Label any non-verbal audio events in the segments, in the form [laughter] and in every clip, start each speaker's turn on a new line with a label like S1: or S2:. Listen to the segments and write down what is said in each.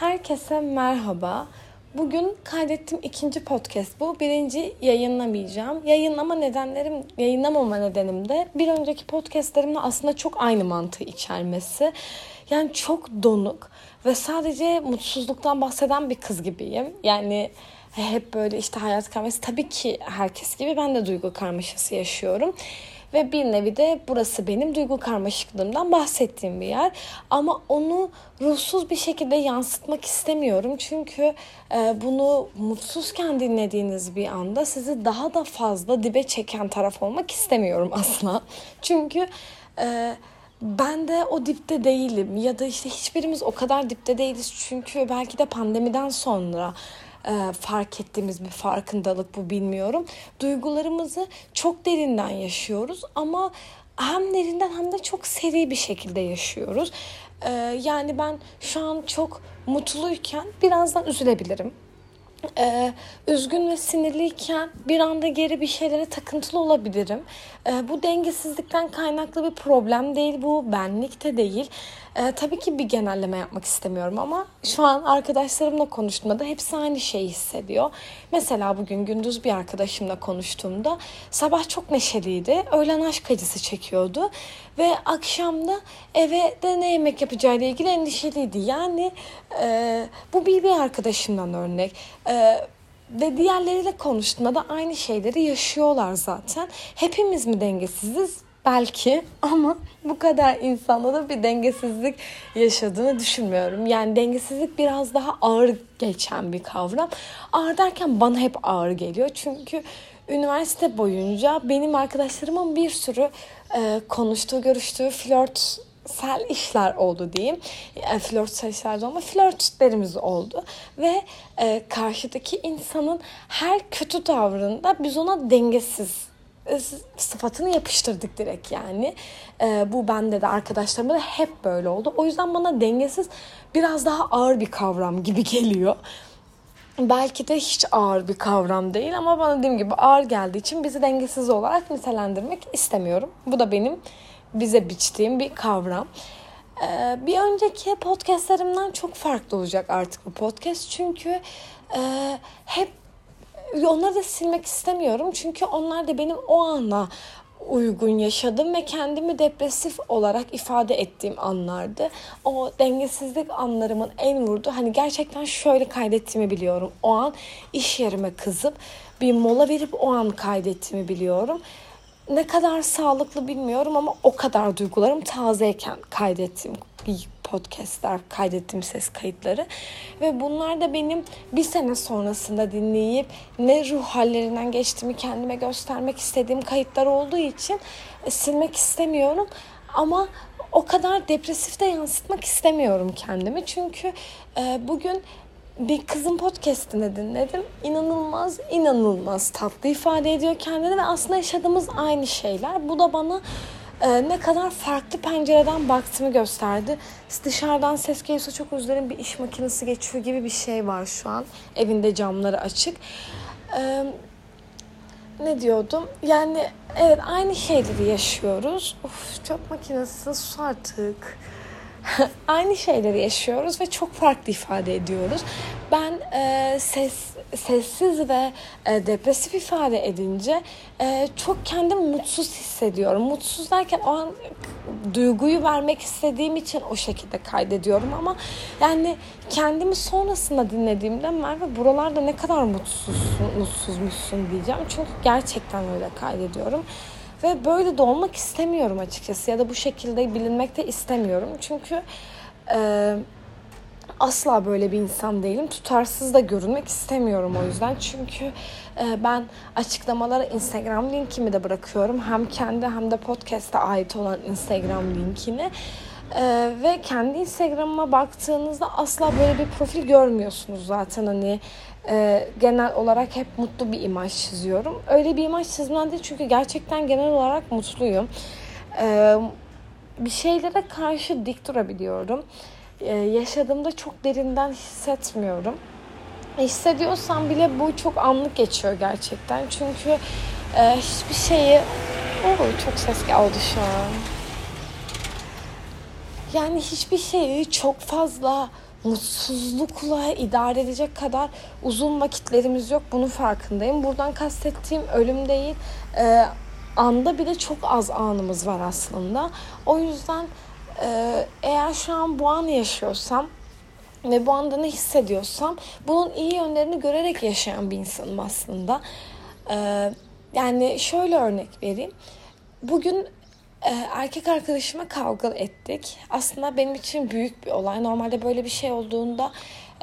S1: Herkese merhaba. Bugün kaydettiğim ikinci podcast bu. Birinci yayınlamayacağım. Yayınlama nedenlerim, yayınlamama nedenim de bir önceki podcastlerimle aslında çok aynı mantığı içermesi. Yani çok donuk ve sadece mutsuzluktan bahseden bir kız gibiyim. Yani hep böyle işte hayat karmaşası. Tabii ki herkes gibi ben de duygu karmaşası yaşıyorum. Ve bir nevi de burası benim duygu karmaşıklığımdan bahsettiğim bir yer. Ama onu ruhsuz bir şekilde yansıtmak istemiyorum. Çünkü e, bunu mutsuzken dinlediğiniz bir anda sizi daha da fazla dibe çeken taraf olmak istemiyorum [laughs] asla. Çünkü... E, ben de o dipte değilim ya da işte hiçbirimiz o kadar dipte değiliz çünkü belki de pandemiden sonra e, fark ettiğimiz bir farkındalık bu bilmiyorum. Duygularımızı çok derinden yaşıyoruz ama hem derinden hem de çok seri bir şekilde yaşıyoruz. E, yani ben şu an çok mutluyken birazdan üzülebilirim ee, üzgün ve sinirliyken bir anda geri bir şeylere takıntılı olabilirim. Ee, bu dengesizlikten kaynaklı bir problem değil, bu benlik de değil. Ee, tabii ki bir genelleme yapmak istemiyorum ama şu an arkadaşlarımla konuştuğumda da hepsi aynı şeyi hissediyor. Mesela bugün gündüz bir arkadaşımla konuştuğumda sabah çok neşeliydi, öğlen aşk acısı çekiyordu ve akşamda eve de ne yemek yapacağıyla ilgili endişeliydi. Yani e, bu bir bir arkadaşımdan örnek. E, ve diğerleriyle konuştuğumda da aynı şeyleri yaşıyorlar zaten. Hepimiz mi dengesiziz? Belki [laughs] ama bu kadar insanda da bir dengesizlik yaşadığını düşünmüyorum. Yani dengesizlik biraz daha ağır geçen bir kavram. Ağır derken bana hep ağır geliyor. Çünkü üniversite boyunca benim arkadaşlarımın bir sürü e, konuştuğu, görüştüğü flört sel işler oldu diyeyim. Yani flörtsel işler ama flörtlerimiz oldu. Ve e, karşıdaki insanın her kötü tavrında biz ona dengesiz e, sıfatını yapıştırdık direkt yani. E, bu bende de arkadaşlarımda da hep böyle oldu. O yüzden bana dengesiz biraz daha ağır bir kavram gibi [laughs] geliyor. Belki de hiç ağır bir kavram değil ama bana dediğim gibi ağır geldiği için bizi dengesiz olarak nitelendirmek istemiyorum. Bu da benim bize biçtiğim bir kavram. Ee, bir önceki podcastlerimden çok farklı olacak artık bu podcast. Çünkü e, hep onları da silmek istemiyorum. Çünkü onlar da benim o ana uygun yaşadım ve kendimi depresif olarak ifade ettiğim anlardı. O dengesizlik anlarımın en vurdu. Hani gerçekten şöyle kaydettiğimi biliyorum. O an iş yerime kızıp bir mola verip o an kaydettiğimi biliyorum ne kadar sağlıklı bilmiyorum ama o kadar duygularım tazeyken kaydettiğim podcastler, kaydettiğim ses kayıtları. Ve bunlar da benim bir sene sonrasında dinleyip ne ruh hallerinden geçtiğimi kendime göstermek istediğim kayıtlar olduğu için e, silmek istemiyorum. Ama o kadar depresif de yansıtmak istemiyorum kendimi. Çünkü e, bugün bir kızın podcastini dinledim. İnanılmaz, inanılmaz tatlı ifade ediyor kendini ve aslında yaşadığımız aynı şeyler. Bu da bana e, ne kadar farklı pencereden baktığımı gösterdi. Dışarıdan ses geliyorsa çok özlerim bir iş makinesi geçiyor gibi bir şey var şu an. Evinde camları açık. E, ne diyordum? Yani evet aynı şeyleri yaşıyoruz. Of çok makinesi sus artık. [laughs] aynı şeyleri yaşıyoruz ve çok farklı ifade ediyoruz. Ben e, ses sessiz ve e, depresif ifade edince e, çok kendim mutsuz hissediyorum. Mutsuz derken o an duyguyu vermek istediğim için o şekilde kaydediyorum ama yani kendimi sonrasında dinlediğimde Merve buralarda ne kadar mutsuzsun, mutsuzmuşsun diyeceğim. Çünkü gerçekten öyle kaydediyorum. Ve böyle de olmak istemiyorum açıkçası ya da bu şekilde bilinmek de istemiyorum. Çünkü e, asla böyle bir insan değilim. Tutarsız da görünmek istemiyorum o yüzden. Çünkü e, ben açıklamalara Instagram linkimi de bırakıyorum. Hem kendi hem de podcast'a ait olan Instagram linkini. Ee, ve kendi Instagram'ıma baktığınızda asla böyle bir profil görmüyorsunuz zaten hani e, genel olarak hep mutlu bir imaj çiziyorum. Öyle bir imaj çizmem değil çünkü gerçekten genel olarak mutluyum. Ee, bir şeylere karşı dik durabiliyorum. Ee, yaşadığımda çok derinden hissetmiyorum. Hissediyorsam bile bu çok anlık geçiyor gerçekten. Çünkü e, hiçbir şeyi... Oo, çok ses geldi şu an. Yani hiçbir şeyi çok fazla mutsuzlukla idare edecek kadar uzun vakitlerimiz yok. Bunun farkındayım. Buradan kastettiğim ölüm değil. E, anda bile çok az anımız var aslında. O yüzden e, eğer şu an bu anı yaşıyorsam ve bu anda ne hissediyorsam bunun iyi yönlerini görerek yaşayan bir insanım aslında. Ee, yani şöyle örnek vereyim. Bugün e, erkek arkadaşıma kavga ettik. Aslında benim için büyük bir olay. Normalde böyle bir şey olduğunda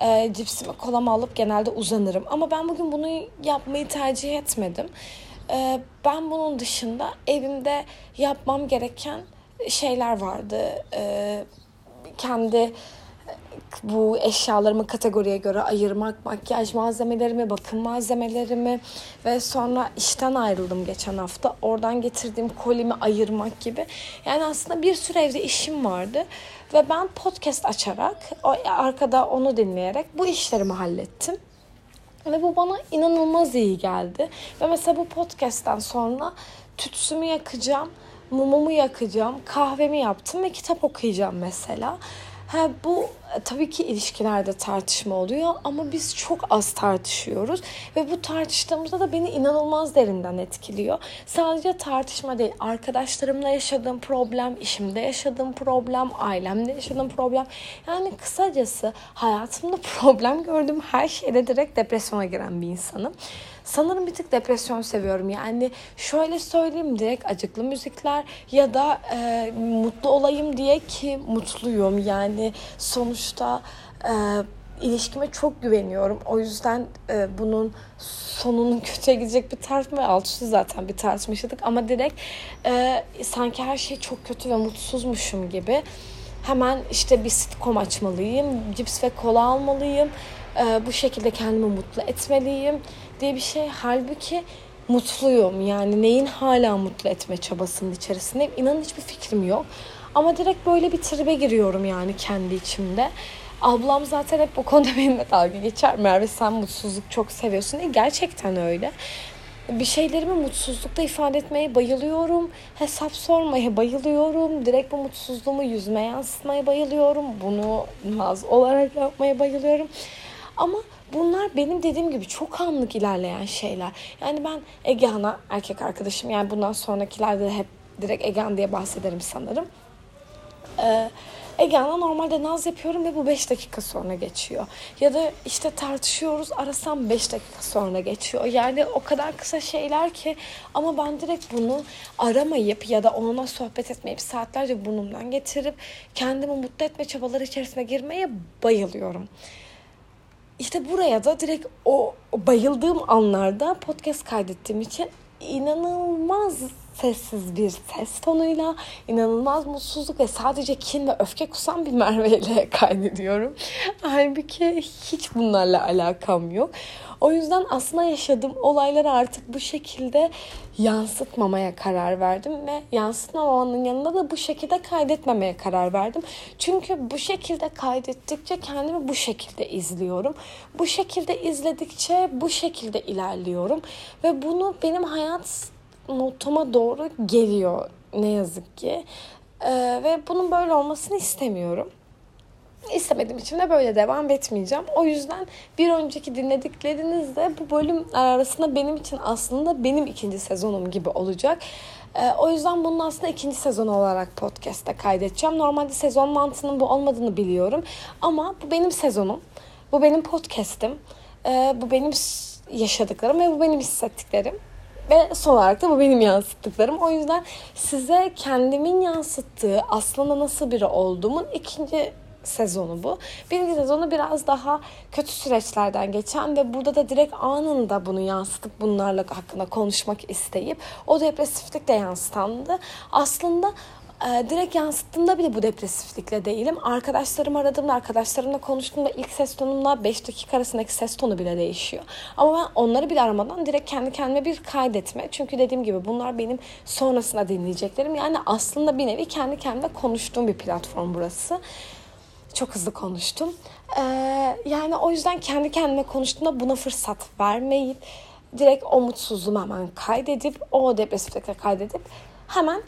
S1: e, cipsimi kolamı alıp genelde uzanırım. Ama ben bugün bunu yapmayı tercih etmedim. E, ben bunun dışında evimde yapmam gereken şeyler vardı. E, kendi bu eşyalarımı kategoriye göre ayırmak, makyaj malzemelerimi, bakım malzemelerimi ve sonra işten ayrıldım geçen hafta. Oradan getirdiğim kolimi ayırmak gibi. Yani aslında bir sürü evde işim vardı ve ben podcast açarak, arkada onu dinleyerek bu işlerimi hallettim. Ve bu bana inanılmaz iyi geldi. Ve mesela bu podcast'ten sonra tütsümü yakacağım, mumumu yakacağım, kahvemi yaptım ve kitap okuyacağım mesela. Ha, bu e, tabii ki ilişkilerde tartışma oluyor ama biz çok az tartışıyoruz ve bu tartıştığımızda da beni inanılmaz derinden etkiliyor. Sadece tartışma değil, arkadaşlarımla yaşadığım problem, işimde yaşadığım problem, ailemde yaşadığım problem. Yani kısacası hayatımda [laughs] problem gördüğüm her şeyde direkt depresyona giren bir insanım. Sanırım bir tık depresyon seviyorum. Yani şöyle söyleyeyim direkt acıklı müzikler ya da e, mutlu olayım diye ki mutluyum. Yani sonuçta e, ilişkime çok güveniyorum. O yüzden e, bunun sonunun [laughs] kötüye gidecek bir tartışma alt üstü zaten bir tartışma yaşadık ama direkt e, sanki her şey çok kötü ve mutsuzmuşum gibi hemen işte bir sitcom açmalıyım, cips ve kola almalıyım, e, bu şekilde kendimi mutlu etmeliyim diye bir şey. Halbuki mutluyum. Yani neyin hala mutlu etme çabasının içerisinde İnanın hiçbir fikrim yok. Ama direkt böyle bir tribe giriyorum yani kendi içimde. Ablam zaten hep bu konuda [laughs] benimle dalga geçer. Merve sen mutsuzluk çok seviyorsun. E, gerçekten öyle. Bir şeylerimi mutsuzlukta ifade etmeye bayılıyorum. Hesap sormaya bayılıyorum. Direkt bu mutsuzluğumu yüzme yansıtmaya bayılıyorum. Bunu naz olarak yapmaya bayılıyorum. Ama bunlar benim dediğim gibi çok anlık ilerleyen şeyler. Yani ben Egehan'a erkek arkadaşım yani bundan sonrakilerde de hep direkt Egehan diye bahsederim sanırım. Ee, Egehan'a normalde naz yapıyorum ve bu 5 dakika sonra geçiyor. Ya da işte tartışıyoruz arasam 5 dakika sonra geçiyor. Yani o kadar kısa şeyler ki ama ben direkt bunu aramayıp ya da onunla sohbet etmeyip saatlerce burnumdan getirip kendimi mutlu etme çabaları içerisine girmeye bayılıyorum. İşte buraya da direkt o, bayıldığım anlarda podcast kaydettiğim için inanılmaz sessiz bir ses tonuyla inanılmaz mutsuzluk ve sadece kin ve öfke kusan bir Merve ile [laughs] kaydediyorum. Halbuki hiç bunlarla alakam yok. O yüzden aslında yaşadığım olayları artık bu şekilde yansıtmamaya karar verdim ve yansıtmamanın yanında da bu şekilde kaydetmemeye karar verdim. Çünkü bu şekilde kaydettikçe kendimi bu şekilde izliyorum. Bu şekilde izledikçe bu şekilde ilerliyorum ve bunu benim hayat notama doğru geliyor ne yazık ki. Ee, ve bunun böyle olmasını istemiyorum. İstemediğim için de böyle devam etmeyeceğim. O yüzden bir önceki dinlediklerinizde bu bölüm arasında benim için aslında benim ikinci sezonum gibi olacak. Ee, o yüzden bunun aslında ikinci sezon olarak podcast'te kaydedeceğim. Normalde sezon mantığının bu olmadığını biliyorum. Ama bu benim sezonum. Bu benim podcast'im. Ee, bu benim yaşadıklarım ve bu benim hissettiklerim. Ve son olarak da bu benim yansıttıklarım. O yüzden size kendimin yansıttığı aslında nasıl biri olduğumun ikinci sezonu bu. Birinci sezonu biraz daha kötü süreçlerden geçen ve burada da direkt anında bunu yansıtıp bunlarla hakkında konuşmak isteyip o depresiflik de yansıtandı. Aslında e, direkt yansıttığımda bile bu depresiflikle değilim. Arkadaşlarım aradığımda, arkadaşlarımla konuştuğumda ilk ses tonumla 5 dakika arasındaki ses tonu bile değişiyor. Ama ben onları bile aramadan direkt kendi kendime bir kaydetme. Çünkü dediğim gibi bunlar benim sonrasında dinleyeceklerim. Yani aslında bir nevi kendi kendime konuştuğum bir platform burası. Çok hızlı konuştum. Ee, yani o yüzden kendi kendime konuştuğumda buna fırsat vermeyip direkt o mutsuzluğumu hemen kaydedip o depresiflikle kaydedip hemen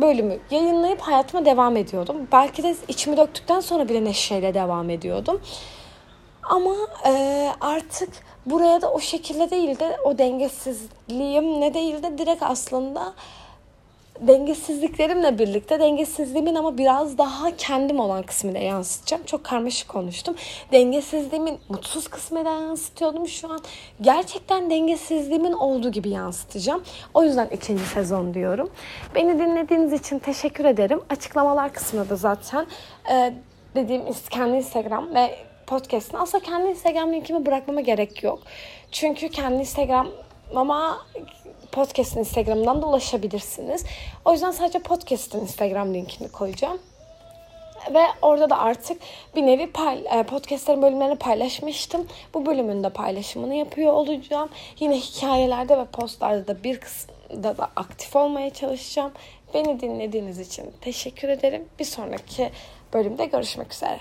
S1: bölümü yayınlayıp hayatıma devam ediyordum. Belki de içimi döktükten sonra bile neşeyle devam ediyordum. Ama e, artık buraya da o şekilde değil de o dengesizliğim ne değil de direkt aslında dengesizliklerimle birlikte dengesizliğimin ama biraz daha kendim olan kısmını yansıtacağım. Çok karmaşık konuştum. Dengesizliğimin mutsuz kısmını da yansıtıyordum şu an. Gerçekten dengesizliğimin olduğu gibi yansıtacağım. O yüzden ikinci sezon diyorum. Beni dinlediğiniz için teşekkür ederim. Açıklamalar kısmında da zaten e, dediğim kendi Instagram ve podcast'ın aslında kendi Instagram linkimi bırakmama gerek yok. Çünkü kendi Instagram ama podcast'in Instagram'dan da ulaşabilirsiniz. O yüzden sadece podcast'in Instagram linkini koyacağım. Ve orada da artık bir nevi e, podcastlerin bölümlerini paylaşmıştım. Bu bölümün de paylaşımını yapıyor olacağım. Yine hikayelerde ve postlarda da bir kısımda da aktif olmaya çalışacağım. Beni dinlediğiniz için teşekkür ederim. Bir sonraki bölümde görüşmek üzere.